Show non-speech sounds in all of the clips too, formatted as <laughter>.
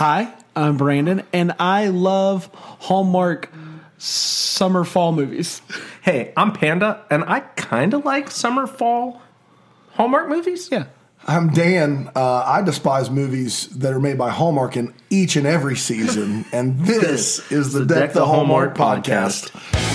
Hi, I'm Brandon, and I love Hallmark summer fall movies. Hey, I'm Panda, and I kind of like summer fall Hallmark movies. Yeah. I'm Dan. Uh, I despise movies that are made by Hallmark in each and every season, and this is the Deck the Hallmark podcast.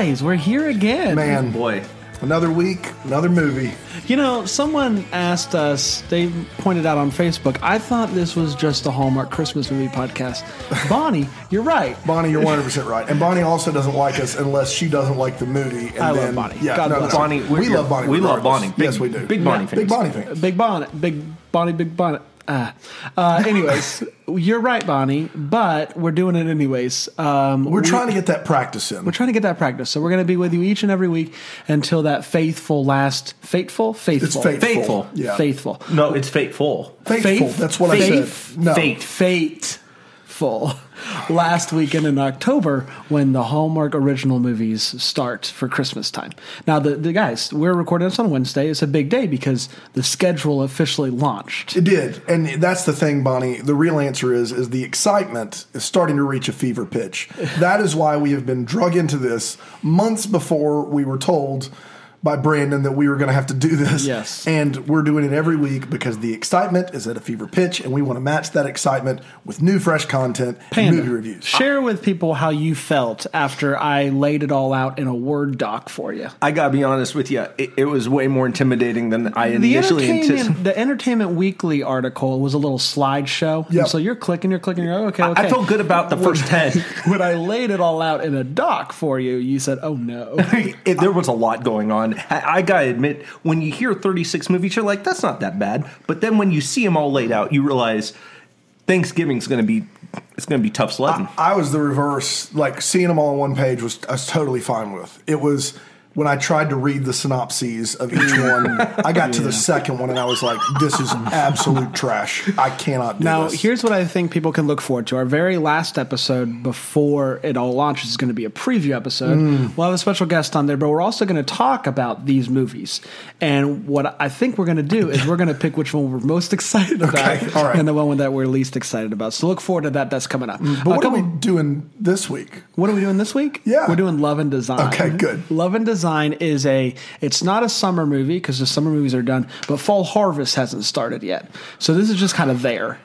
Guys, we're here again. Man, Boy, another week, another movie. You know, someone asked us, they pointed out on Facebook, I thought this was just a Hallmark Christmas movie podcast. <laughs> Bonnie, you're right. Bonnie, you're 100 percent right, and Bonnie also doesn't like us unless she doesn't like the movie. And I love Bonnie. Yeah, God no, bless no. Bonnie, we love Bonnie. we love. Bonnie. Big- yes, we do. big Bonnie Big fans. Bonnie fans. Big Bonnet, Big Bonnie, Big Bonnet. Ah. Uh, anyways, <laughs> you're right, Bonnie, but we're doing it anyways. Um, We're trying to get that practice in. We're trying to get that practice. So we're going to be with you each and every week until that faithful last faithful faithful It's faithful. Faithful. Yeah. faithful no, it's fateful. Faithful. Faith- That's what I faith- said. No. Fate. Fate. Fateful last weekend in October when the Hallmark original movies start for Christmas time. Now the, the guys, we're recording this on Wednesday. It's a big day because the schedule officially launched. It did, and that's the thing, Bonnie. The real answer is is the excitement is starting to reach a fever pitch. That is why we have been drug into this months before we were told by Brandon that we were going to have to do this. Yes. and we're doing it every week because the excitement is at a fever pitch, and we want to match that excitement with new, fresh content and Panda, movie reviews. Share with people how you felt after I laid it all out in a Word doc for you. I gotta be honest with you, it, it was way more intimidating than I The initially anticipated. <laughs> the Entertainment Weekly article was a little slideshow. And Yep. So you're clicking, you're clicking, you're like, okay, okay. I felt good about the first ten. <laughs> when I laid it all out in a doc for you, you said, "Oh no." <laughs> it, there was a lot going on. I, I gotta admit, when you hear 36 movies, you're like, that's not that bad. But then when you see them all laid out, you realize Thanksgiving's gonna be it's gonna be tough sledding. I was the reverse. Like seeing them all on one page was I was totally fine with. It was when I tried to read the synopses of each one. I got to the second one and I was like, "This is absolute trash. I cannot do this. Now, this." here's what I think people can look forward to. Our very last episode before it all launches is going to be a preview episode. Mm. We'll have a special guest on there, but we're also going to talk about these movies. And what I think we're going to do is we're going to pick which one we're most <laughs> excited about Okay, right. and the one that we're least excited about. So look forward to that. That's coming up. but A what are we doing this week? What are we doing this week? Yeah. We're doing Love and Design. Okay, good. Love and Design is a it's not a summer movie because the summer movies are done, but fall harvest hasn't started yet. So this is just kind of there.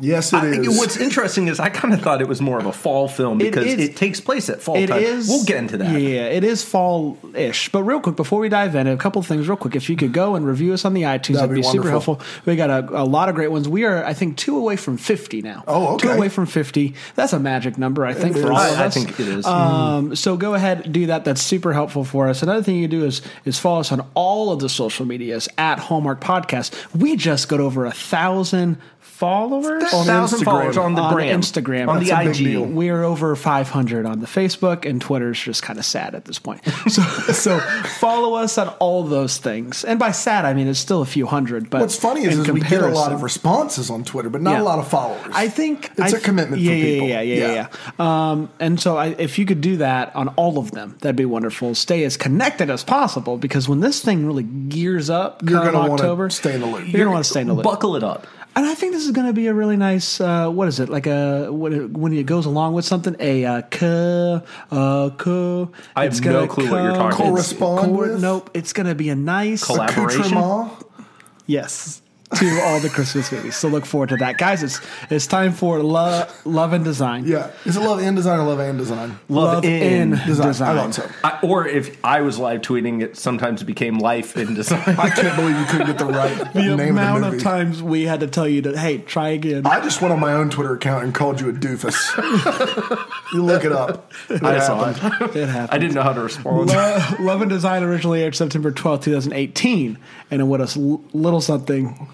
Yes, it I think is. what's interesting is I kind of thought it was more of a fall film because is- it, takes place at fall It time. is. We'll get into that. Yeah, it is fall-ish. But real quick, before we dive in, a couple things real quick. If you could go and review us on the iTunes, that'd, That'd be, be super helpful. We got a, a lot of great ones. We are, I think, two away from fifty now. Oh, Two okay. away from fifty. That's a magic number, I think, It for is. all of I think it is. Um, so go ahead do that. That's super helpful for us. Another thing you can do is is follow us on all of the social medias at Hallmark Podcast. We just got over a thousand followers On thousand Instagram. followers on the on gram, Instagram. on That's the IG. deal. We're over 500 on the Facebook, and Twitter's just kind of sad at this point. <laughs> So, so follow us on all those things. And by sad, I mean it's still a few hundred. But What's funny is, is we get a lot of responses on Twitter, but not Yeah. a lot of followers. I think it's a a commitment yeah, for yeah, people. Yeah, yeah, yeah, yeah. Um, and so, I, if you could do that on all of them, that'd be wonderful. Stay as connected as possible because when this thing really gears up, You're gonna wanna October, stay in the loop. You're, gonna want to stay in the loop. Buckle it up. And I think this is going to be a really nice. Uh, what is it like a what, when it goes along with something? A uh, co, uh, co. I have no gonna clue what you're talking about. Correspond with? Nope. It's going to be a nice. Collaboration? Yes. To all the Christmas movies. So look forward to that, guys. It's it's time for lo- love and design. Yeah, is it love in design or love and design? Love, in, Design. Design. I thought so. I, or if I was live tweeting, it sometimes became life in design. I can't believe you couldn't get the right <laughs> The name amount of the of, times we had to tell you to hey try again. I just went on my own Twitter account and called you a doofus. <laughs> you look it up. It I saw happened. it. it happened. I didn't know how to respond. Lo- Love and Design originally aired September twelfth, 2018, and it was a little something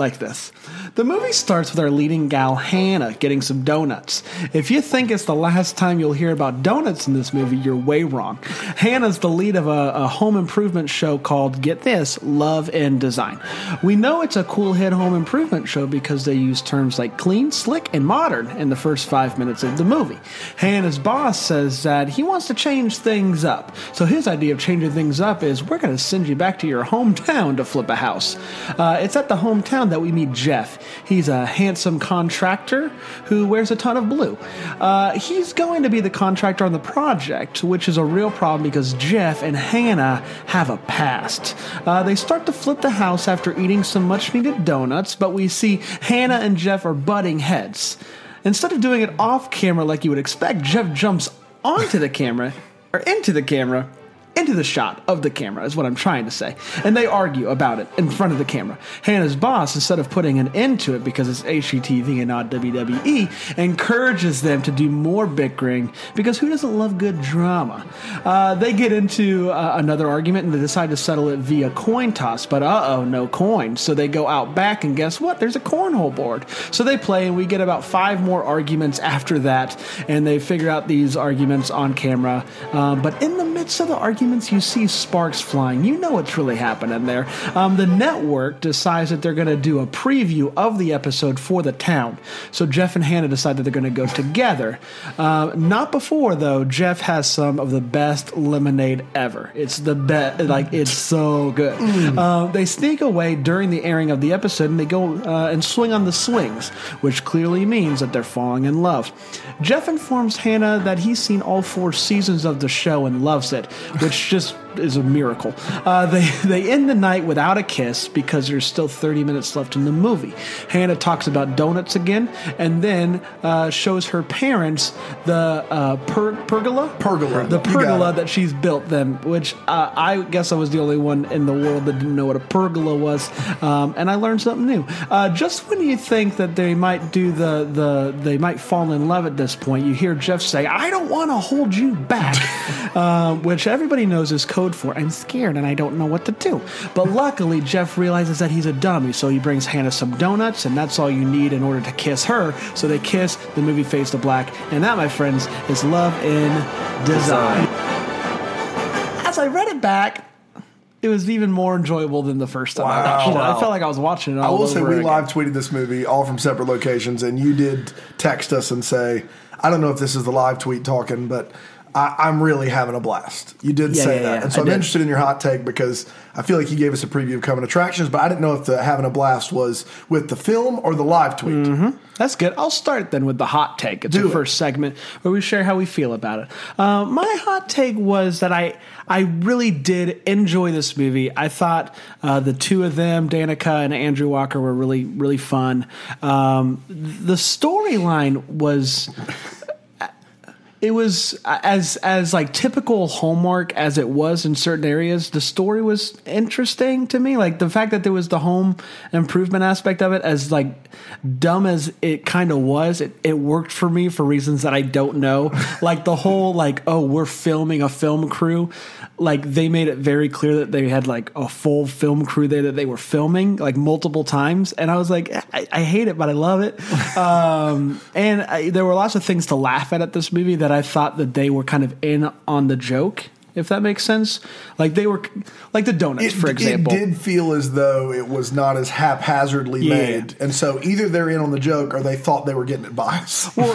like this. The movie starts with our leading gal, Hannah, getting some donuts. If you think it's the last time you'll hear about donuts in this movie, you're way wrong. Hannah's the lead of a, a home improvement show called, get this, Love and Design. We know it's a cool hit home improvement show because they use terms like clean, slick, and modern in the first five minutes of the movie. Hannah's boss says that he wants to change things up. So his idea of changing things up is we're going to send you back to your hometown to flip a house. Uh, it's at the hometown that we meet Jeff. He's a handsome contractor who wears a ton of blue. Uh, he's going to be the contractor on the project, which is a real problem because Jeff and Hannah have a past. Uh, they start to flip the house after eating some much needed donuts, but we see Hannah and Jeff are butting heads. Instead of doing it off camera like you would expect, Jeff jumps onto the camera or into the camera into the shot of the camera is what I'm trying to say. And they argue about it in front of the camera. Hannah's boss, instead of putting an end to it because it's HGTV and not WWE, encourages them to do more bickering because who doesn't love good drama? Uh, they get into uh, another argument and they decide to settle it via coin toss, but uh oh, no coin. So they go out back and guess what? There's a cornhole board. So they play and we get about five more arguments after that and they figure out these arguments on camera. Um, but in the midst of the argument, you see sparks flying. You know what's really happening there. Um, the network decides that they're going to do a preview of the episode for the town. So Jeff and Hannah decide that they're going to go together. Uh, not before though. Jeff has some of the best lemonade ever. It's the best. Like it's so good. Uh, they sneak away during the airing of the episode and they go uh, and swing on the swings, which clearly means that they're falling in love. Jeff informs Hannah that he's seen all four seasons of the show and loves it, which just is a miracle. Uh, they <laughs> they end the night without a kiss because there's still 30 minutes left in the movie. Hannah talks about donuts again, and then uh, shows her parents the uh, per- pergola, Pergola. the pergola that she's built them. Which uh, I guess I was the only one in the world that didn't know what a pergola was, um, and I learned something new. Uh, just when you think that they might do the the they might fall in love at this point, you hear Jeff say, "I don't want to hold you back," <laughs> uh, which everybody knows is code for "I'm scared and I don't know what to do." But luckily, Jeff realizes that he's a dummy, so he brings Hannah some donuts, and that's all you need in order to kiss her. So they kiss. The movie fades to black, and that, my friends, is love in design. As I read it back. It was even more enjoyable than the first time I watched it. I felt like I was watching it I will say we again. live tweeted this movie all from separate locations, and you did text us and say, "I don't know if this is the live tweet talking, but I, I'm really having a blast." You did Yeah, say yeah, that, yeah, and so I I'm did. interested in your hot take because I feel like you gave us a preview of coming attractions, but I didn't know if the having a blast was with the film or the live tweet. Mm-hmm. That's good. I'll start then with the hot take. It's Do the it. first segment where we share how we feel about it. Uh, my hot take was that I I really did enjoy this movie. I thought uh, the two of them, Danica and Andrew Walker, were really really fun. Um, the storyline was it was as as like typical Hallmark as it was in certain areas. The story was interesting to me. Like the fact that there was the home improvement aspect of it, as like dumb as it kind of was, it, it worked for me for reasons that I don't know. <laughs> like the whole like oh we're filming a film crew. Like they made it very clear that they had like a full film crew there that they were filming like multiple times, and I was like I, I hate it, but I love it. <laughs> Um, and I, there were lots of things to laugh at at this movie that I thought that they were kind of in on the joke, if that makes sense. Like they were, like the donuts, It, for example. it did feel as though it was not as haphazardly Yeah. made, and so either they're in on the joke or they thought they were getting it by us. <laughs> and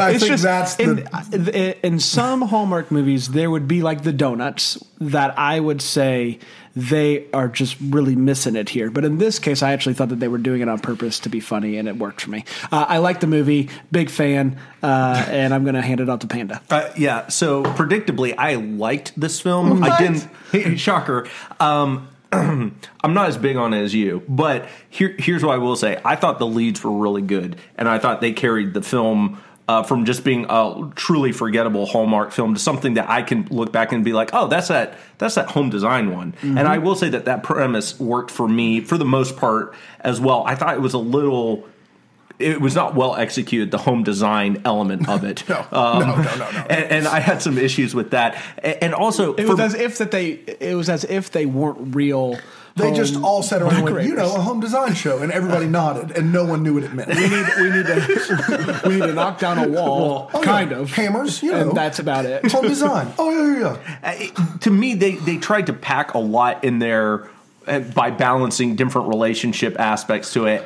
I think just- that's the uh, in, in, in some Hallmark movies, there would be like the donuts that I would say they are just really missing it here. But in this case, I actually thought that they were doing it on purpose to be funny, and it worked for me. Uh, I like the movie, big fan, uh, and I'm going to hand it off to Panda. Uh, yeah, so predictably, I liked this film. I didn't. <laughs> Shocker. Um, <clears throat> I'm not as big on it as you, but here, here's what I will say: I thought the leads were really good, and I thought they carried the film. Uh, from just being a truly forgettable Hallmark film to something that I can look back and be like, oh, that's that that's that home design one. And I will say that that premise worked for me for the most part as well. I thought it was a little it was not well executed the home design element of it <laughs> No, um, no, no, no, no. And, and i had some issues with that A- and also It for- was as if that they. It was as if they weren't real They just all sat around and went, you know, a home design show, and everybody <laughs> nodded, and no one knew what it meant. we need we need to we need to knock down a wall, Oh, yeah. kind of hammers, you know, and that's about it. home design. <laughs> Oh yeah, yeah, yeah. Uh, to me, they they tried to pack a lot in there uh, by balancing different relationship aspects to it.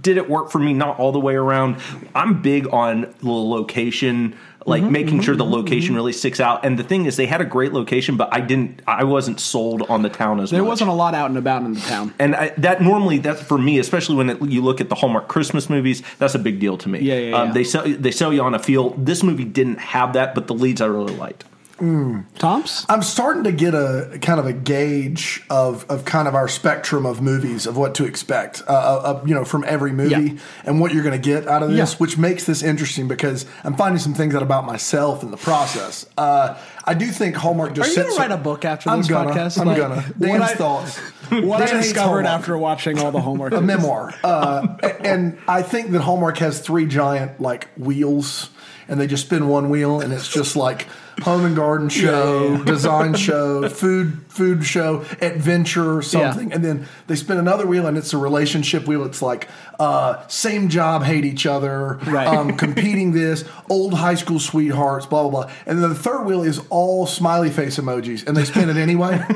Did it work for me? Not all the way around. I'm big on the location. Like Mm-hmm, making sure the location really sticks out, and the thing is, they had a great location, but I didn't. I wasn't sold on the town as much. There much. wasn't a lot out and about in the town. and I, that normally that's for me, especially when it, you look at the Hallmark Christmas movies. That's a big deal to me. Yeah, yeah, Um, yeah. They sell they sell you on a feel. This movie didn't have that, but the leads I really liked. Tom's? I'm starting to get a kind of a gauge of, of kind of our spectrum of movies of what to expect, uh, uh, uh, you know, from every movie Yeah. and what you're going to get out of this, Yeah. which makes this interesting because I'm finding some things out about myself in the process. Uh, I do think Hallmark just Are you going to write a book after I'm this gonna, podcast? I'm Like, gonna. what Dan's I- thoughts. <laughs> What Dan I discovered after watching all the Hallmark, a memoir. Uh, and I think that Hallmark has three giant like wheels, and they just spin one wheel, and it's just like home and garden show, Yeah, yeah. design <laughs> show, food food show, adventure or something, Yeah. and then they spin another wheel, and it's a relationship wheel. It's like uh, same job, hate each other, Right. um, <laughs> competing this, old high school sweethearts, blah blah blah, and then the third wheel is all smiley face emojis, and they spin it anyway. <laughs>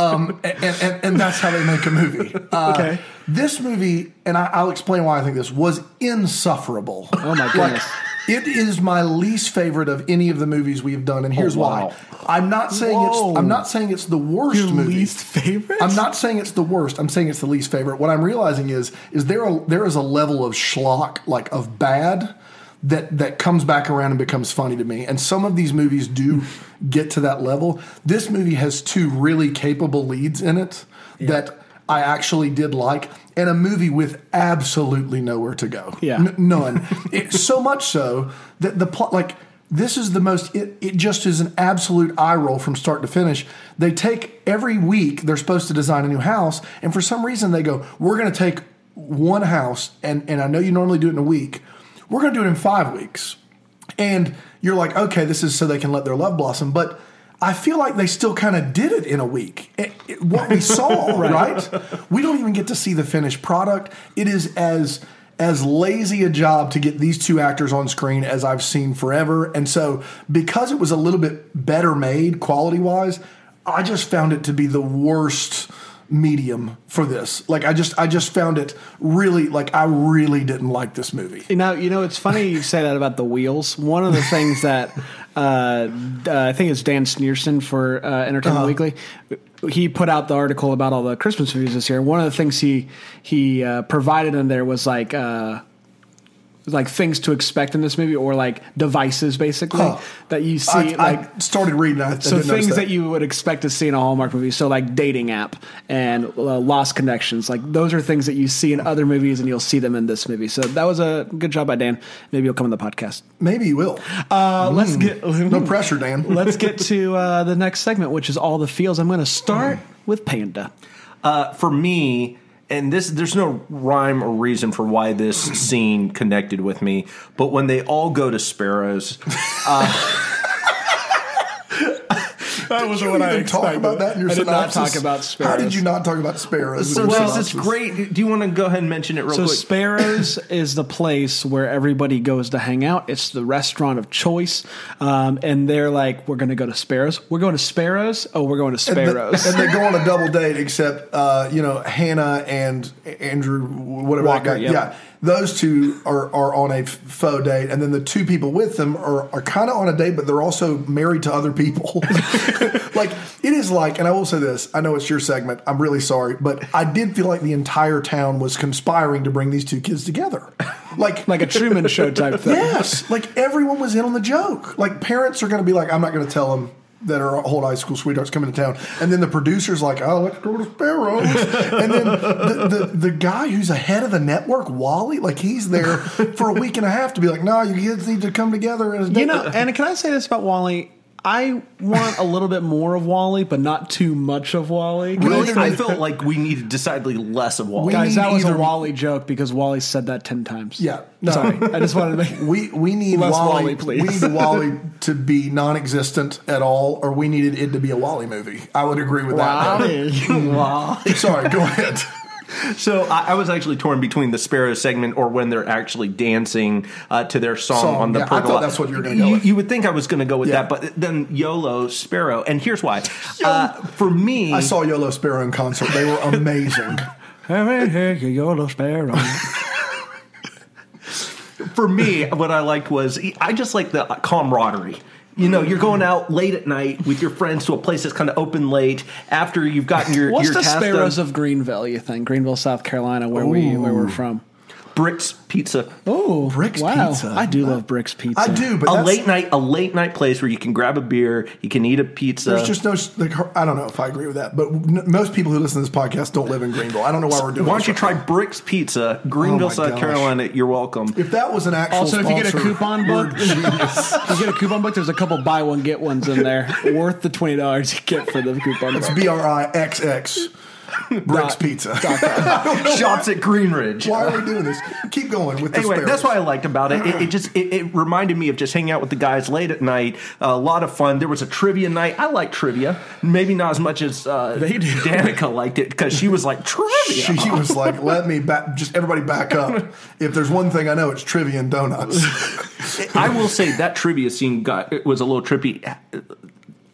Um, and, and, and that's how they make a movie. Uh, Okay. This movie, and I, I'll explain why I think this was insufferable. Oh, my goodness. It is my least favorite of any of the movies we've done, and oh, here's Oh, wow. why. I'm not saying Whoa. it's. I'm not saying it's the worst Your movie. least favorite? I'm not saying it's the worst. I'm saying it's the least favorite. What I'm realizing is, is there a, there is a level of schlock, like of bad, that that comes back around and becomes funny to me. And some of these movies do get to that level. This movie has two really capable leads in it that I actually did like, and a movie with absolutely nowhere to go. Yeah. N- none. it, so much so that the plot, like. This is the most, it, it just is an absolute eye roll from start to finish. They take every week, they're supposed to design a new house, and for some reason they go, We're going to take one house, and, and I know you normally do it in a week, we're going to do it in five weeks. And you're like, okay, this is so they can let their love blossom. But I feel like they still kind of did it in a week. It- it- what we saw, <laughs> right. We don't even get to see the finished product. It is as as lazy a job to get these two actors on screen as I've seen forever. And so, because it was a little bit better made quality wise, I just found it to be the worst medium for this. Like I just I just found it really like I really didn't like this movie. You know, you know, it's funny you say that about the wheels. One of the things that uh, uh, I think it's Dan Snierson for uh, Entertainment Weekly. He put out the article about all the Christmas movies this year. One of the things he he uh, provided in there was like uh, like things to expect in this movie, or like devices basically Huh. that you see. I, like I started reading. I, I so things that. you would expect to see in a Hallmark movie. So like dating app and uh, lost connections. Like those are things that you see in other movies, and you'll see them in this movie. So that was a good job by Dan. Maybe you'll come on the podcast. maybe you will. Uh, let's get No pressure, Dan. <laughs> Let's get to uh, the next segment, which is all the feels. I'm going to start with Panda. Uh, for me, and this there's no rhyme or reason for why this scene connected with me, but when they all go to Sparrows, uh, <laughs> That was Did you even talk about that in your I did not talk about sparrows. How did you not talk about sparrows? so in your this is great. Do you want to go ahead and mention it real So quick? So sparrows <laughs> is the place where everybody goes to hang out. It's the restaurant of choice, um, and they're like, "We're going to go to Sparrows. We're going to Sparrows. Oh, we're going to And, the- Sparrows." and they go on a <laughs> double date, except uh, you know Hannah and Andrew, whatever that Walker, guy. yep. Yeah, those two are, are on a faux date, and then the two people with them are, are kind of on a date, but they're also married to other people. <laughs> like it is like, and I will say this: I know it's your segment. I'm really sorry, but I did feel like the entire town was conspiring to bring these two kids together. Like, like a Truman Show type thing. Yes, like everyone was in on the joke. Like parents are going to be like, I'm not going to tell them that are old high school sweethearts coming to town, and then the producer's like, oh, let's go to Sparrows, and then the, the the guy who's ahead of the network, Wally, like he's there for a week and a half to be like, no, you kids need to come together as You know, and can I say this about Wally? I want a little bit more of Wally, but not too much of Wally. Really, Neither I felt like we needed decidedly less of Wally. Guys, that was a Wally joke because Wally said that ten times. Yeah, no. Sorry, I just wanted to make. We we need Less Wally, Wally, please. We need Wally to be non-existent at all, or we needed it to be a Wally movie. I would agree with that. Wally. <laughs> Sorry, go ahead. So I, I was actually torn between the Sparrow segment or when they're actually dancing uh, to their song, Song, on the yeah, I thought pergola. that's what you were gonna go You, with. you would think I was going to go with Yeah. that, but then YOLO Sparrow, and here's why. Uh, for me, I saw Yolo Sparrow in concert. They were amazing. Hey, hey, you're sparrow. for me, what I liked was I just like the camaraderie. You know, you're going out late at night with your friends to a place that's kind of open late after you've gotten your What's your the Sparrows done. of Greenville? You think Greenville, South Carolina, where we where we're from? Brixx Pizza. Oh, Brixx wow. Pizza. I do love Brixx Pizza. I do, but a that's, late night, a late night place where you can grab a beer, you can eat a pizza. There's just no. Like, I don't know if I agree with that, but n- most people who listen to this podcast don't live in Greenville. I don't know why we're doing. This. Why don't this you right try now. Brixx Pizza, Greenville, Oh South gosh. Carolina? You're welcome. If that was an actual Also, if you get a coupon book, a <laughs> if you get a coupon book. There's a couple buy one get ones in there, <laughs> worth the twenty dollars you get for the coupon book. It's book. B R I X X Brixx Dot- Pizza. <laughs> Shots at Greenridge. Why are we doing this? Keep going with the Anyway, sparrows. that's what I liked about it. It, it just it, it reminded me of just hanging out with the guys late at night. a lot of fun. There was a trivia night. I like trivia, maybe not as much as uh, They do. Danica liked it because she was like trivia. She was like, "Let me back, just everybody back up. If there's one thing I know, it's trivia and donuts." I will say that trivia scene got it was a little trippy.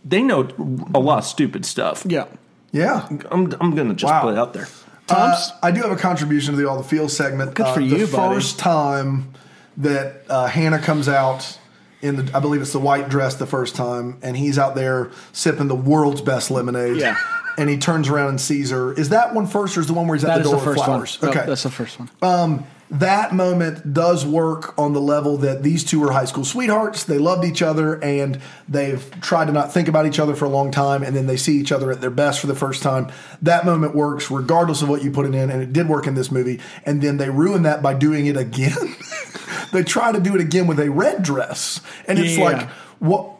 They know a lot of stupid stuff. Yeah. Yeah, I'm I'm gonna just Wow. put it out there. Uh, I do have a contribution to the All the Feels segment. Good Uh, for the you, buddy. first time that uh, Hannah comes out in the, I believe it's the white dress the first time, and he's out there sipping the world's best lemonade. Yeah. And he turns around and sees her. Is that one first, or is the one where he's at That the is door the first one. flowers? Nope, okay, that's the first one. That moment does work on the level that these two are high school sweethearts. They loved each other and they've tried to not think about each other for a long time, and then they see each other at their best for the first time. That moment works regardless of what you put it in, and it did work in this movie. And then they ruin that by doing it again. <laughs> they try to do it again with a red dress, and it's Yeah. like what?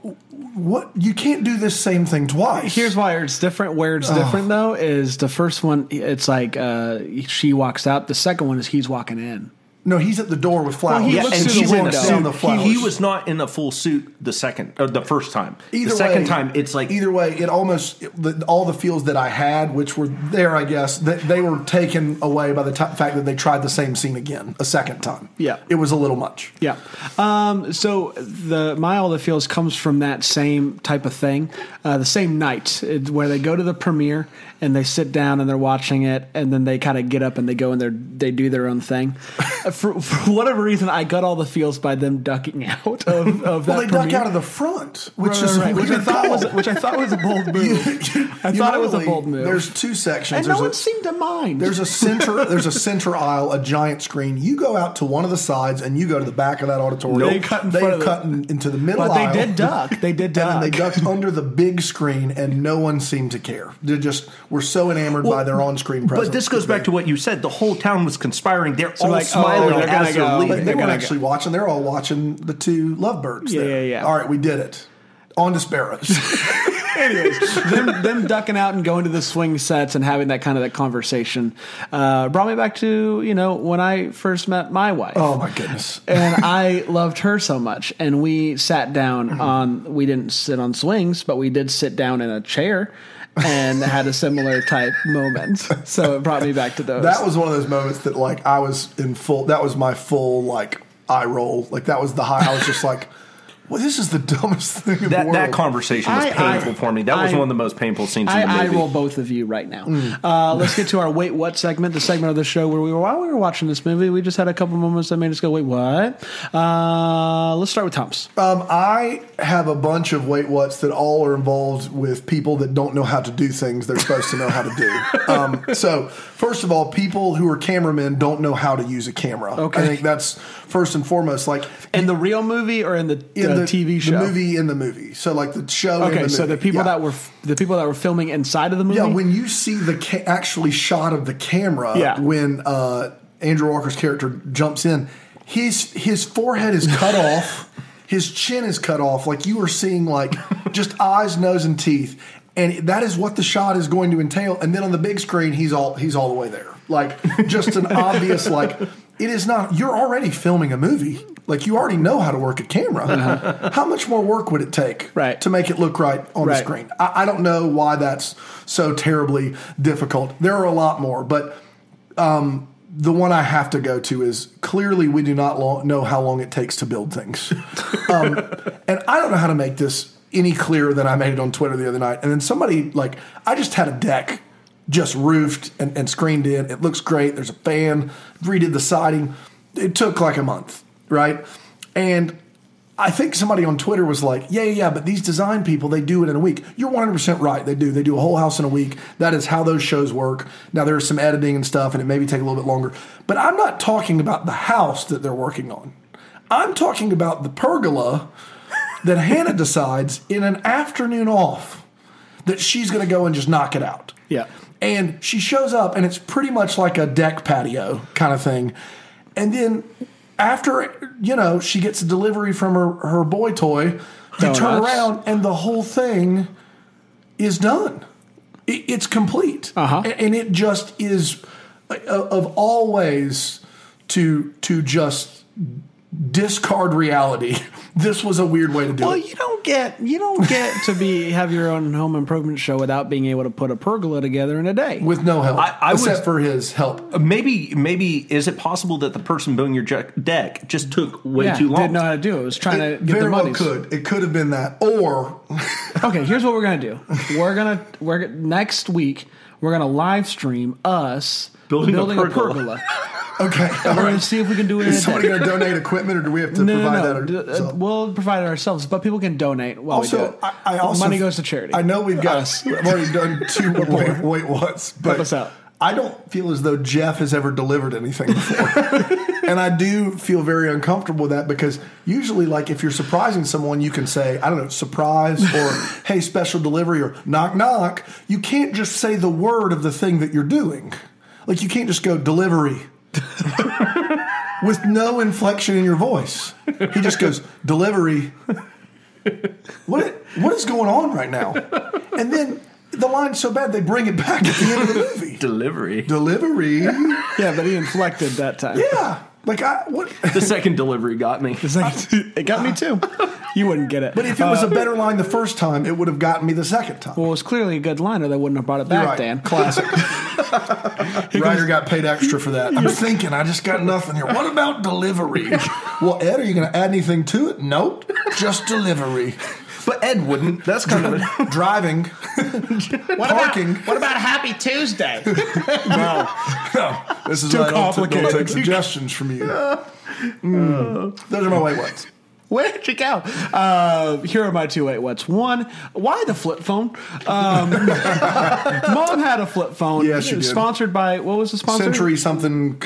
What? You can't do this same thing twice. Here's why it's different. Where it's different though is the first one. It's like uh, she walks out. The second one is he's walking in. No, he's at the door with flowers. he Yeah, looks and through the in a window. Down suit. the He, flowers. he was not in a full suit the second or the first time. Either the second way, time, it's like either way, it almost the, all the feels that I had, which were there, I guess, they, they were taken away by the t- fact that they tried the same scene again a second time. Yeah. it was a little much. Yeah. Um, so the My All the Feels comes from that same type of thing, uh, the same night it, where they go to the premiere and they sit down and they're watching it, and then they kind of get up and they go and they they do their own thing. <laughs> For, for whatever reason, I got all the feels by them ducking out of, of that Well, they duck out of the front, which Right, is right, right. which I thought was which I thought was a bold <laughs> move. I You thought it was a bold move. There's two sections. and there's no a, one seemed to mind. There's a center. <laughs> there's a center aisle, a giant screen. You go out to one of the sides, and you go to the back of that auditorium. They cut in They front cut in- into the middle but they did duck. They did duck. And then they ducked under the big screen, and no one seemed to care. They just were so enamored by their on-screen presence. But this goes back to what you said. The whole town was conspiring. They're all like, oh, smiling they're as they're go. leaving. But they They're weren't gonna actually watching. They're all watching the two lovebirds. Yeah, there. yeah, yeah. All right, we did it. On to sparrows. <laughs> Anyways, them, them ducking out and going to the swing sets and having that kind of that conversation uh, brought me back to you know when I first met my wife. oh my goodness. and <laughs> I loved her so much. And we sat down on, we didn't sit on swings, but we did sit down in a chair and had a similar type moment. So it brought me back to those. That was one of those moments that like I was in full. That was my full like eye roll. Like that was the high. I was just like, well, this is the <laughs> dumbest thing in that the world. that conversation was I- painful I- for me. That was one of the most painful scenes in the movie. I roll both of you right now. Mm. Uh, let's get to our wait what segment, the segment of the show where we were while we were watching this movie, we just had a couple moments that made us go wait what. Uh, let's start with Tom's. Um, I have a bunch of wait whats that all are involved with people that don't know how to do things they're supposed to know how to do. <laughs> Um, so, first of all, people who are cameramen don't know how to use a camera. Okay. I think that's first and foremost. Like In the real movie or in the, in the, TV show? the movie in the movie. So, like the show. in Okay, the so the people Yeah. that were the people that were filming inside of the movie. Yeah, when you see the ca- actually shot of the camera, Yeah. when uh, Andrew Walker's character jumps in, his his forehead is cut <laughs> off his chin is cut off. Like you are seeing like just eyes, nose, and teeth, and that is what the shot is going to entail. And then on the big screen, he's all he's all the way there. Like just an <laughs> obvious like it is not. You're already filming a movie. Like you already know how to work a camera. How much more work would it take Right. to make it look right on the screen? I, I don't know why that's so terribly difficult. There are a lot more, but um, the one I have to go to is clearly we do not know how long it takes to build things. <laughs> um, and I don't know how to make this any clearer than I made it on Twitter the other night. And then somebody, like, I just had a deck just roofed and, and screened in. It looks great. There's a fan, redid the siding. It took like a month, right? And I think somebody on Twitter was like, yeah, yeah, yeah, but these design people, they do it in a week. You're 100% right. They do. They do a whole house in a week. That is how those shows work. Now, there's some editing and stuff, and it maybe take a little bit longer. But I'm not talking about the house that they're working on. I'm talking about the pergola that <laughs> Hannah decides in an afternoon off that she's going to go and just knock it out. Yeah. And she shows up, and it's pretty much like a deck patio kind of thing. And then after, you know, she gets a delivery from her, her boy toy, you turn Donuts. around, and the whole thing is done. It, it's complete. Uh-huh. A- And it just is, uh, of all ways to to just discard reality, <laughs> this was a weird way to do Well, it. you don't get you don't get to be <laughs> have your own home improvement show without being able to put a pergola together in a day. With no help, I- I except was- for his help. Uh, maybe, maybe is it possible that the person building your deck just took way yeah, too long? didn't know how to do it. Was trying It to get very the well could. It could have been that, or <laughs> Okay, here's what we're gonna do. We're gonna we're next week we're gonna live stream us Building a a pergola. pergola. Okay, <laughs> all gonna see if we can do <laughs> it a somebody going to donate equipment, or do we have to No, provide no, no. that? Uh, so- We'll provide it ourselves, but people can donate while we do also, it. I, I also money goes to charity. I know we've got. Us. I've already done two <laughs> wait, wait what's, but us out. I don't feel as though Jeff has ever delivered anything before, and I do feel very uncomfortable with that because usually, like if you're surprising someone, you can say, I don't know, surprise or hey, special delivery or knock knock. You can't just say the word of the thing that you're doing. Like you can't just go delivery. <laughs> with no inflection in your voice. He just goes, delivery. What what is going on right now? And then the line's so bad they bring it back at the end of the movie. Delivery. Delivery. yeah, but he inflected that time. Yeah. Like I what the second delivery got me. It's <laughs> like, it got me too. <laughs> You wouldn't get it. But if it was a uh, better line the first time, it would have gotten me the second time. well, it was clearly a good line, or they wouldn't have brought it back, You're right. Dan. Classic. <laughs> Writer got paid extra for that. I'm thinking, I just got nothing here. What about delivery? well, Ed, are you going to add anything to it? Nope. Just delivery. But Ed wouldn't. That's kind of a, <laughs> Driving. <laughs> What Parking. About, what about Happy Tuesday? <laughs> No. No. This is Too why I don't, don't complicated. take suggestions from you. Mm. Those are my wait whats. Where'd you go? Uh, here are my two wait whats. One, why the flip phone? Um, <laughs> Mom had a flip phone. Yes, she did. Sponsored by what was the sponsor? Century something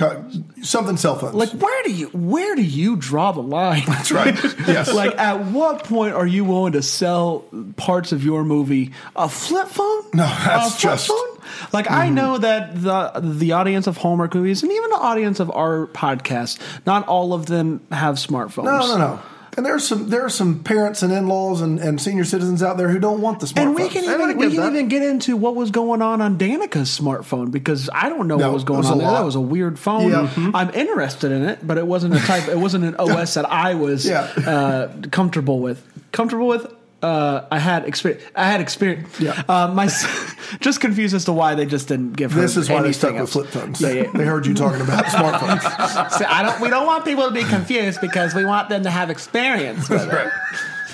something cell phones. Like where do you where do you draw the line? That's right. <laughs> Yes. like at what point are you willing to sell parts of your movie a flip phone? No, that's a just- phone? Like I know that the the audience of Hallmark movies and even the audience of our podcast, not all of them have smartphones. no, no, no. And there's some there are some parents and in laws and, and senior citizens out there who don't want the smartphone. And we can even get we can that. even get into what was going on on Danica's smartphone because I don't know No, what was going was on there. That was a weird phone. Yeah. Mhm. I'm interested in it, but it wasn't a type. It wasn't an <laughs> OS that I was Yeah. uh, comfortable with. Comfortable with. Uh, I had experience. I had experience. Yeah. Uh, my s- <laughs> just confused as to why they just didn't give her. this is why they stuck anything with flip phones. Yeah, yeah. They heard you talking about <laughs> smartphones. So I don't. We don't want people to be confused because we want them to have experience with it.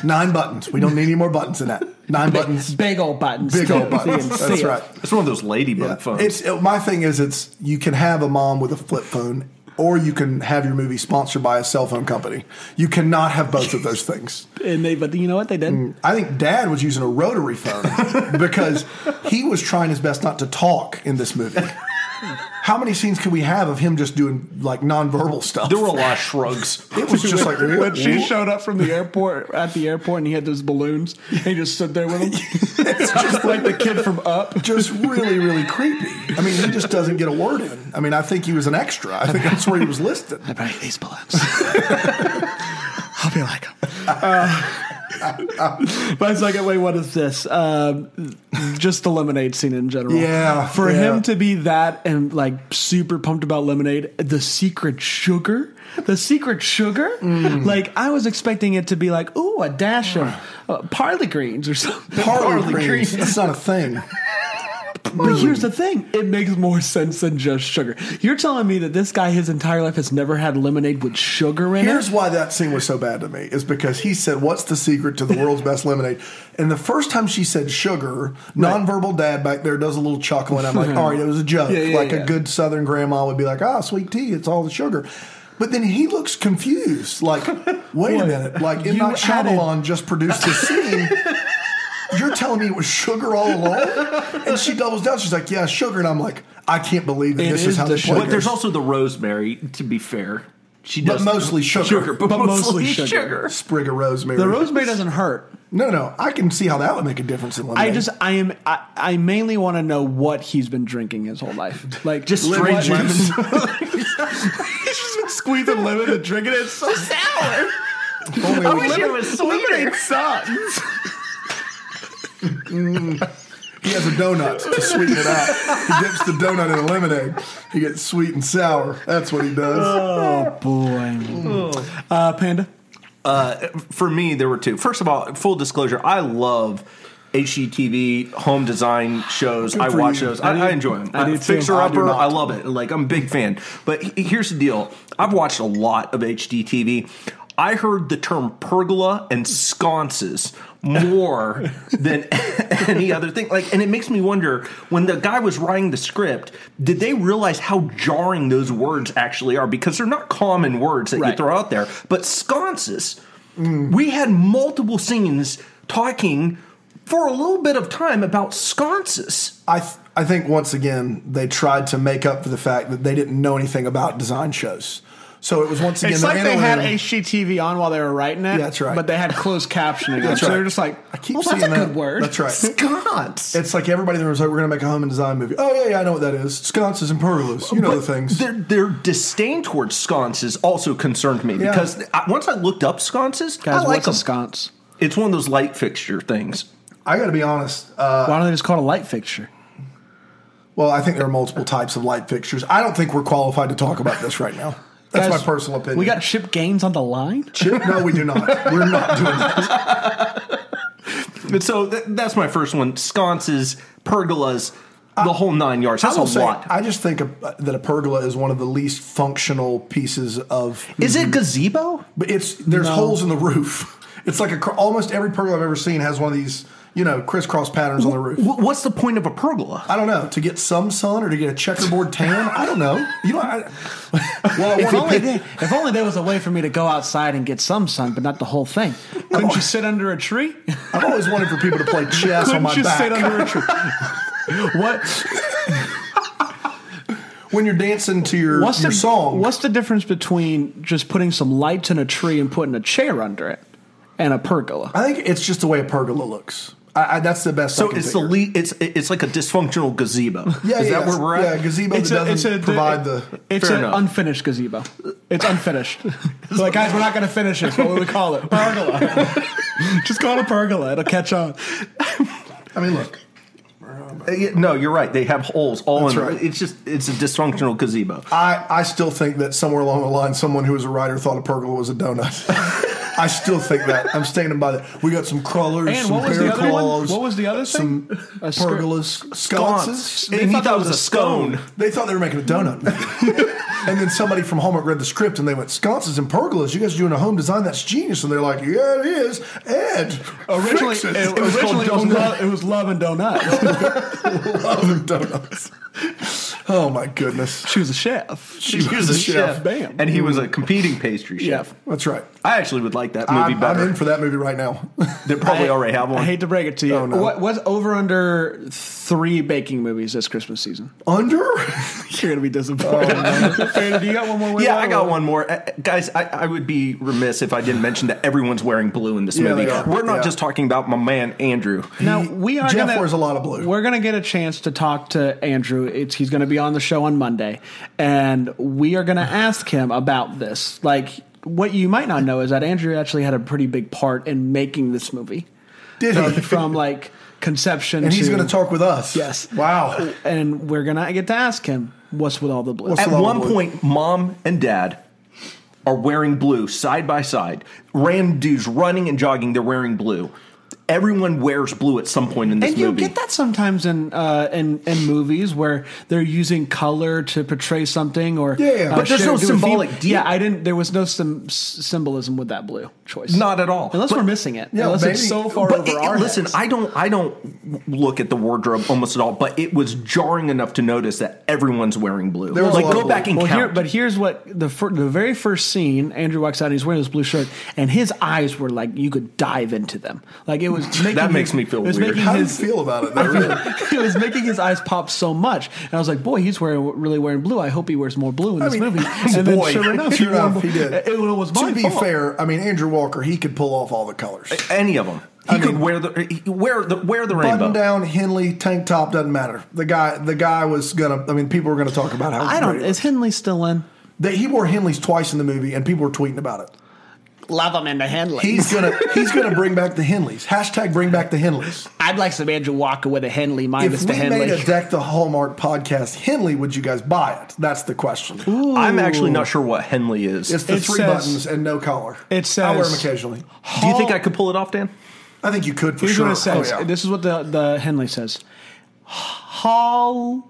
Nine buttons. We don't need any more buttons than that. Nine buttons. Big old buttons. Big old buttons. That's right. it's one of those ladybug Yeah. phones. It's it, my thing is it's you can have a mom with a flip phone or you can have your movie sponsored by a cell phone company. You cannot have both of those things. <laughs> And they, but you know what they did? Mm, I think dad was using a rotary phone <laughs> because he was trying his best not to talk in this movie. <laughs> How many scenes could we have of him just doing like nonverbal stuff? there were a lot of shrugs. <laughs> it was just like when she showed up from the airport at the airport and he had those balloons, he just stood there with them. <laughs> it's just <laughs> like the kid from Up. just really, really creepy. I mean, he just doesn't get a word in. I mean, I think he was an extra. I think that's where he was listed. I buy these balloons. I'll be like him. My second way, what is this? Um, just the lemonade scene in general. Yeah, For yeah. him to be that and like super pumped about lemonade, the secret sugar, the secret sugar. Mm. Like I was expecting it to be like, ooh, a dash of uh, parley greens or something. Parley greens. That's not a thing. <laughs> But here's the thing: it makes more sense than just sugar. You're telling me that this guy, his entire life, has never had lemonade with sugar in it? Here's it. why that scene was so bad to me is because he said, "What's the secret to the world's best lemonade?" And the first time she said sugar, nonverbal dad back there does a little chuckle, and I'm like, <laughs> "All right, it was a joke." Yeah, yeah, like yeah. a good Southern grandma would be like, "Ah, sweet tea, it's all the sugar." But then he looks confused, like, <laughs> "Wait a minute!" Like M You Night added- just produced this scene. <laughs> You're telling me it was sugar all along? And she doubles down. She's like, "Yeah, sugar." And I'm like, "I can't believe that It this is is how the they sugar. But there's also the rosemary. To be fair, she But does mostly sugar. but, But mostly mostly sugar. sugar. sprig of rosemary. The rosemary doesn't hurt. No, no, I can see how that would make a difference in lemonade. I just, I am, I, I mainly want to know what he's been drinking his whole life. Like Just lemon straight juice. <laughs> he's just been squeezing lemon and drinking it. It's so sour. Only I we- wish it was sweeter. Lemonade sucks. He has a donut to sweeten it out. He dips the donut in a lemonade. He gets sweet and sour. That's what he does. Oh boy. Uh, Panda. For me, there were two. First of all, full disclosure, I love HGTV home design shows. I watch you. those. I I, I enjoy them. I do too. Fixer I Upper, not. I love it. Like I'm a big fan. But here's the deal: I've watched a lot of HGTV. I heard the term pergola and sconces more <laughs> than <laughs> any other thing. Like, and it makes me wonder when the guy was writing the script, did they realize how jarring those words actually are? Because they're not common words that you throw out there. But sconces, we had multiple scenes talking for a little bit of time about sconces. I th- I think once again they tried to make up for the fact that they didn't know anything about design shows. So it was once again It's the like they had analytic- HGTV on while they were writing it. That's right. But they had closed captioning. on, That's so they're just like, I keep well, that's a that. good word. That's right. Sconce. It's like everybody in there was like, "We're going to make a home and design movie." Oh yeah, yeah, I know what that is. Sconces and pergolas. You know But the things. Their, their disdain towards sconces also concerned me Yeah. because I, once I looked up sconces, Guys, I like what's a sconce? It's one of those light fixture things. I got to be honest. Uh, Why don't they just call it a light fixture? well, I think there are multiple types of light fixtures. I don't think we're qualified to talk about this right now. That's Guys, my personal opinion. We got Chip Gaines on the line. Chip? No, we do not. We're not doing that. <laughs> But so th- that's my first one: sconces, pergolas, the whole nine yards. That's I a say, lot. I just think a, uh, that a pergola is one of the least functional pieces of. Is it mhm. gazebo? But it's there's No. holes in the roof. <laughs> It's like a cr- almost every pergola I've ever seen has one of these, you know, crisscross patterns on the roof. What's the point of a pergola? I don't know to get some sun or to get a checkerboard tan. I don't know. You know, I, well, If only, they, if only there was a way for me to go outside and get some sun, but not the whole thing. Couldn't you sit under a tree? I've always wanted for people to play chess on Couldn't my you back sit under a tree? <laughs> what? when you're dancing to your What's your the song. What's the difference between just putting some lights in a tree and putting a chair under it and a pergola? I think it's just the way a pergola looks. I, I, that's the best. So can it's the figure. lead. It's it's like a dysfunctional gazebo. Yeah, is yeah, that where we're at? Yeah, gazebo that doesn't provide the. It's an enough. unfinished gazebo. It's unfinished. It's <laughs> like, guys, we're not going to finish this. What would we call it? Pergola. <laughs> Just call it a pergola. It'll catch on. I mean, look. Uh, No, you're right. They have holes all That's in. right. It's just it's a dysfunctional gazebo. I, I still think that somewhere along the line, someone who was a writer thought a pergola was a donut. <laughs> I still think that. I'm standing by that. We got some crawlers, And some what was bear the other one? claws. What was the other Some thing? A scr- pergolas, sconces. Sconce. And thought it was a scone. They thought they were making a donut. <laughs> and then somebody from Hallmark read the script and they went, sconces and pergolas, you guys are doing a home design, that's genius. And they're like, yeah, it is. Ed, Originally, fix it, it. was originally it, was donut. love, it was love and donuts. <laughs> <laughs> Love and donuts. Oh my goodness. She was a chef. She was a chef. Bam. And he was a mm. competing pastry chef. Yeah. That's right. I actually would like that movie I'm, I'm in for that movie right now. <laughs> they probably I- already have one. I hate to break it to you. Oh, no. What what's over under three baking movies this Christmas season? Under? <laughs> You're gonna be disappointed. Fanny, <laughs> do you got one more? yeah, I got one more. Uh, guys, I, I would be remiss if I didn't mention that everyone's wearing blue in this Yeah, movie. We're not Yeah. just talking about my man Andrew. Now we are Jeff gonna, wears a lot of blue. We're gonna get a chance to talk to Andrew. It's he's gonna be on the show on Monday, and we are gonna ask him about this. Like what you might not know is that Andrew actually had a pretty big part in making this movie. Did From, he? from like conception and to he's going to talk with us. Yes. Wow. and we're gonna get to ask him what's with all the blue. What's At one blue. point, mom and dad are wearing blue side by side. Random dudes running and jogging, they're wearing blue. Everyone wears blue at some point in this movie. and you get that sometimes in uh, in in movies where they're using color to portray something, or Yeah, uh, But there's no theme. symbolic Yeah, I didn't. There was no sim- symbolism with that blue choice. Not at all. unless But- we're missing it. Yeah, unless it's so far But over it- our listen, heads. I don't, I don't look at the wardrobe almost at all. But it was jarring enough to notice that everyone's wearing blue. There was like go back and well, count. here, but here's what the fir- the very first scene. Andrew walks out. and He's wearing this blue shirt, and his eyes were like you could dive into them. Like it was making That makes his- me feel it was weird. making How do you feel about it? though? it was making his eyes pop so much, and I was like, "Boy, he's wearing really wearing blue. I hope he wears more blue in this mean, movie." <laughs> And then, boy. sure enough, <laughs> Sure enough, he did. It, it was my to be fault. fair, I mean Andrew Walker, he could pull off all the colors. any of them, he I could mean- wear the wear the wear the rainbow. Button down, Henley, tank top doesn't matter. The guy, the guy was gonna. I mean, people were gonna talk about how I don't. Is Henley still in? was. They- he wore Henleys twice in the movie, and people were tweeting about it. Love him into Henley. He's gonna he's gonna bring back the Henleys. Hashtag bring back the Henleys. I'd like some Andrew Walker with a Henley minus If the we Henley. made a Deck the Hallmark podcast Henley, would you guys buy it? That's the question. I'm actually not sure what Henley is. It's the It three says- collar and no collar. it says I wear them occasionally. Do you think I could pull it off, Dan? I think you could for Here's sure. what it oh, says. Oh, yeah. This is what the the Henley says. Holla,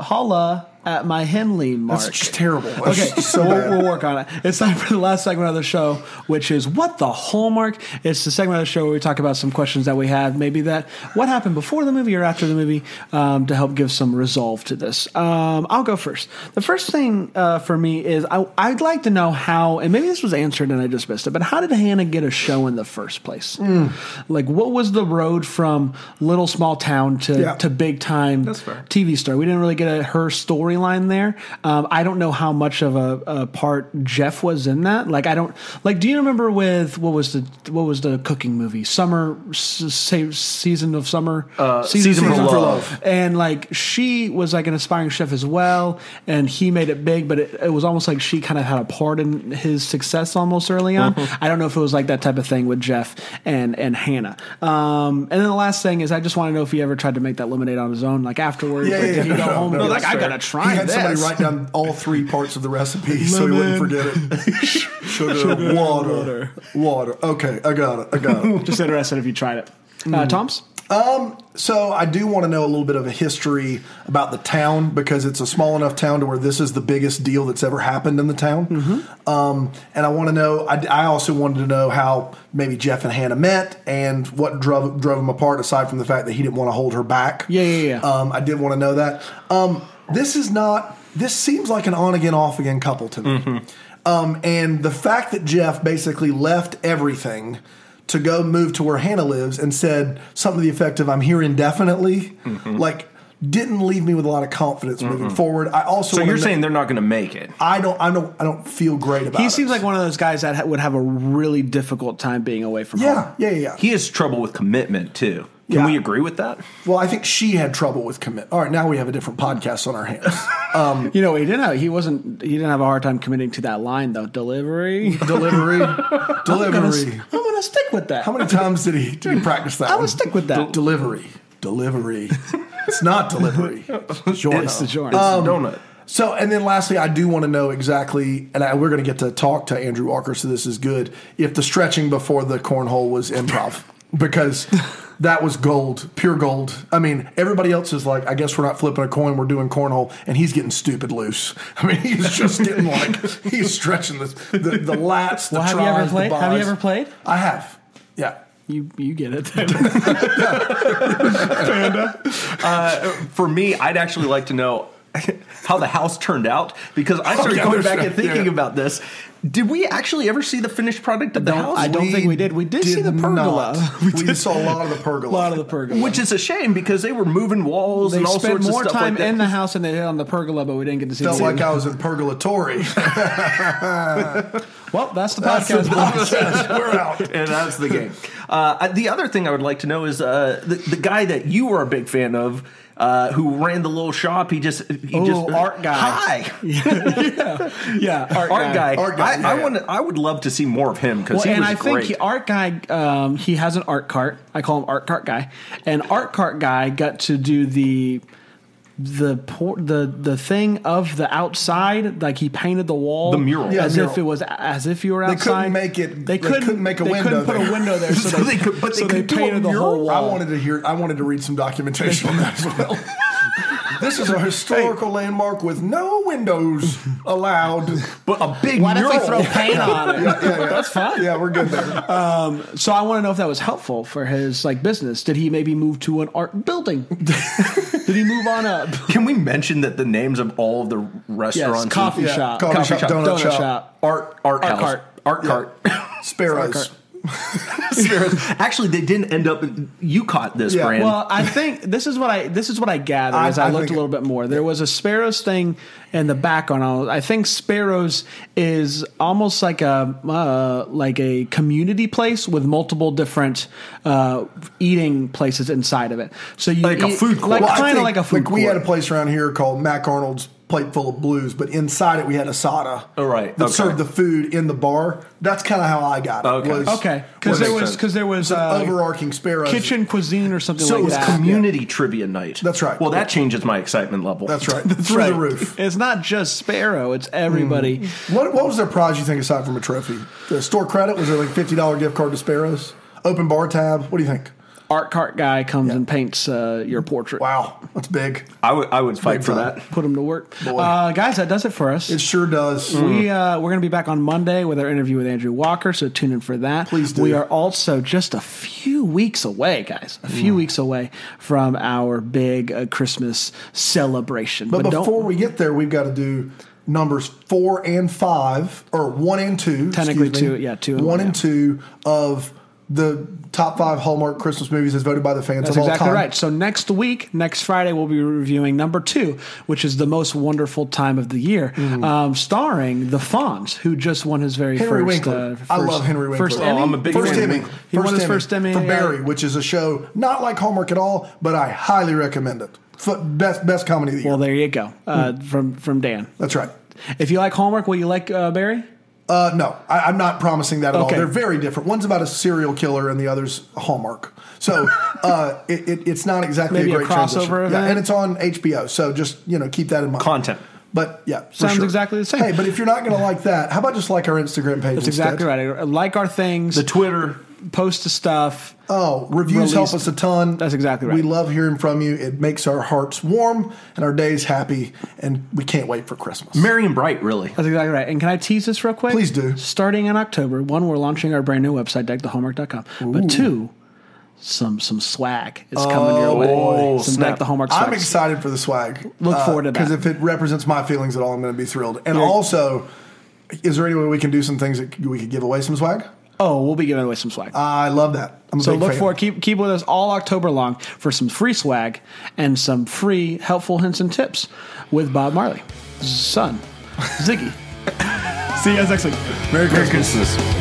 holla at my Henley mark. That's just terrible. That's Okay, so we'll, we'll work on it. It's time for the last segment of the show, which is what the hallmark. It's the segment of the show where we talk about some questions that we have, maybe that what happened before the movie or after the movie, um, to help give some resolve to this. Um, I'll go first. The first thing uh, for me is I, I'd like to know how, and maybe this was answered and I just missed it, but how did Hannah get a show in the first place? Hmm. Like, what was the road from little small town to Yeah. to big time TV star? We didn't really get a, her storyline there. Um, I don't know how much of a, a part Jeff was in that. Like, I don't like. Do you remember with what was the what was the cooking movie? Summer s- season of summer. Uh, Season for Love. And like she was like an aspiring chef as well, and he made it big. But it, it was almost like she kind of had a part in his success almost early on. Mm-hmm. I don't know if it was like that type of thing with Jeff and and Hannah. Um, and then the last thing is, I just want to know if he ever tried to make that lemonade on his own, like afterwards. Yeah, like, yeah, did he go No, home and no, be like, I gotta try He had this. somebody write down all three parts of the recipe <laughs> so he wouldn't forget it. <laughs> Sugar, water, water, Okay, I got it. I got it. <laughs> Just interested if you tried it. Hmm. Uh, Tom's. So I do want to know a little bit of a history about the town because it's a small enough town to where this is the biggest deal that's ever happened in the town. Um, and I want to know. I, I also wanted to know how maybe Jeff and Hannah met and what drove drove them apart. Aside from the fact that he didn't want to hold her back. Yeah, yeah, yeah. Um, I did want to know that. Um, this is not. This seems like an on again, off again couple to me. Um, and the fact that Jeff basically left everything to go move to where Hannah lives and said something to the effect of "I'm here indefinitely," like didn't leave me with a lot of confidence moving forward. I also So you're know- saying they're not going to make it? I don't I don't I don't feel great about. It. He it. seems like one of those guys that ha- would have a really difficult time being away from yeah yeah yeah. yeah. He has trouble with commitment too. Can Yeah. we agree with that? well, I think she had trouble with commit. All right, now we have a different podcast on our hands. Um, <laughs> you know, he didn't have he wasn't he didn't have a hard time committing to that line though. Delivery. <laughs> delivery, <laughs> I'm gonna, delivery. I'm gonna stick with that. How many times did he did he practice that? I one? would stick with that. delivery, delivery. it's not delivery. Giorno. It's the joint. Um, it's a donut. So, and then lastly, I do want to know exactly, and I, we're going to get to talk to Andrew Walker, so this is good. If the stretching before the cornhole was improv, because that was gold, pure gold. I mean, everybody else is like, I guess we're not flipping a coin, we're doing cornhole, and he's getting stupid loose. I mean, he's just getting like <laughs> he's stretching this, the the lats. The Well, have you ever the played? Have you ever played? I have. Yeah. You you get it. <laughs> Uh, for me, I'd actually like to know <laughs> how the house turned out because I started oh, yeah, going back that, and thinking yeah. about this. Did we actually ever see the finished product of the house? I don't think we did. We did see the pergola. not. <laughs> We, saw a lot of the <laughs> pergola. a lot of the pergola. Which is a shame because they were moving walls they and all spent sorts more of stuff time like that. in the house than they did on the pergola, but we didn't get to see. Felt the like I was in purgatory. <laughs> well, that's the That's the podcast. podcast. We're out. and that's the game. Uh, the other thing I would like to know is uh, the, the guy that you are a big fan of. Uh, who ran the little shop. He just he Ooh, just art guy. Hi, <laughs> <laughs> yeah, art, art guy. Art guy, I, yeah, I yeah. want I would love to see more of him because Well, he and was I great. think he, art guy, um, he has an art cart. I call him art cart guy, and art cart guy got to do the the por- the the thing of the outside, like he painted the wall, The mural. Yeah, as mural. if it was as if you were They outside. couldn't make it- They they couldn't, couldn't make a window. they window couldn't put there. a window there, <laughs> so, So they, they could- but they so they could do a painted the whole wall. I wanted to hear. I wanted to read some documentation on that as well. <laughs> this is a historical landmark with no windows <laughs> allowed. but a big Why mural. don't we throw paint on it? <laughs> Yeah, yeah. That's fine. Yeah, we're good there. Um, so I want to know if that was helpful for his like business. Did he maybe move to an art building? <laughs> Did he move on up? Can we mention that the names of all of the restaurants? Yes, coffee Yeah, shop, coffee shop, donut donut shop. shop. art art, Art house, cart. art Yeah. cart. Sparrows. <laughs> Actually, they didn't end up. You caught this, Yeah, brand. Well, I think this is what I this is what I gathered I- as I, I looked a little bit more. There was a Sparrows thing in the background. I think Sparrows is almost like a uh, like a community place with multiple different uh, eating places inside of it. So you Like a food court. like Well, I kind of like a food like we court. had a place around here called Mac Arnold's Plate Full of Blues, but inside it we had a soda. Oh, right. That Okay. served the food in the bar. That's kind of how I got it. Okay. was- okay, because there was because there was an uh, overarching Sparrows. kitchen cuisine or something so like it was that. community trivia night. That's right. Well, that changes my excitement level. That's right. <laughs> That's Through right. the roof. It's not just Sparrow; it's everybody. What, what was their prize you think aside from a trophy? The store credit was there like fifty dollar gift card to Sparrows? Open bar tab. What do you think? Art cart guy comes and paints uh, your portrait. Wow, that's big. I would I would fight for time. that. Put him to work, uh, guys. That does it for us. It sure does. We uh, we're going to be back on Monday with our interview with Andrew Walker, so tune in for that. Please do. We are also just a few weeks away, guys. A few weeks away from our big uh, Christmas celebration. But, don't- before we get there, we've got to do numbers four and five, or one and two. Technically two, yeah, two and one one, and yeah. two of the top five Hallmark Christmas movies as voted by the fans That's of all exactly time. right. So next week, next Friday, we'll be reviewing number two, which is the most wonderful time of the year, um, starring the Fonz, who just won his very. Henry first. Winkler. Uh, I love Henry Winkler. First Oh, Emmy. I'm a big First fan. Emmy. He won his Emmy first Emmy, for yeah. Barry, which is a show not like Hallmark at all, but I highly recommend it. Best best comedy of the year. Well, there you go. Uh, Hmm. From from Dan. That's right. If you like Hallmark, will you like uh, Barry? Uh, no, I, I'm not promising that at Okay. all. They're very different. One's about a serial killer, and the other's Hallmark. So <laughs> uh, it, it, it's not exactly Maybe a a great crossover event? Yeah, and it's on HBO. So just you know keep that in mind. Content. But yeah, for Sounds sure. exactly the same. Hey, but if you're not going to like that, how about just like our Instagram page? That's instead? exactly right. Like our things, The Twitter. Post the stuff. Oh, reviews help us a ton. That's exactly right. We love hearing from you. It makes our hearts warm and our days happy, and we can't wait for Christmas. Merry and bright, really. That's exactly right. And can I tease this real quick? Please do. Starting in October, one, we're launching our brand new website, deckthehallmark.com. But two, some some swag is coming your oh, way. Some Snap. Deck the Hallmark swag. I'm excited for the swag. Look uh, forward to that. Because if it represents my feelings at all, I'm going to be thrilled. And Yeah. also, is there any way we can do some things that we could give away some swag? Oh, we'll be giving away some swag. I love that. I'm so look fan. for keep keep with us all October long for some free swag and some free helpful hints and tips with Bob Marley, son, <laughs> Ziggy. See you guys next week. Merry Christmas. Christmas.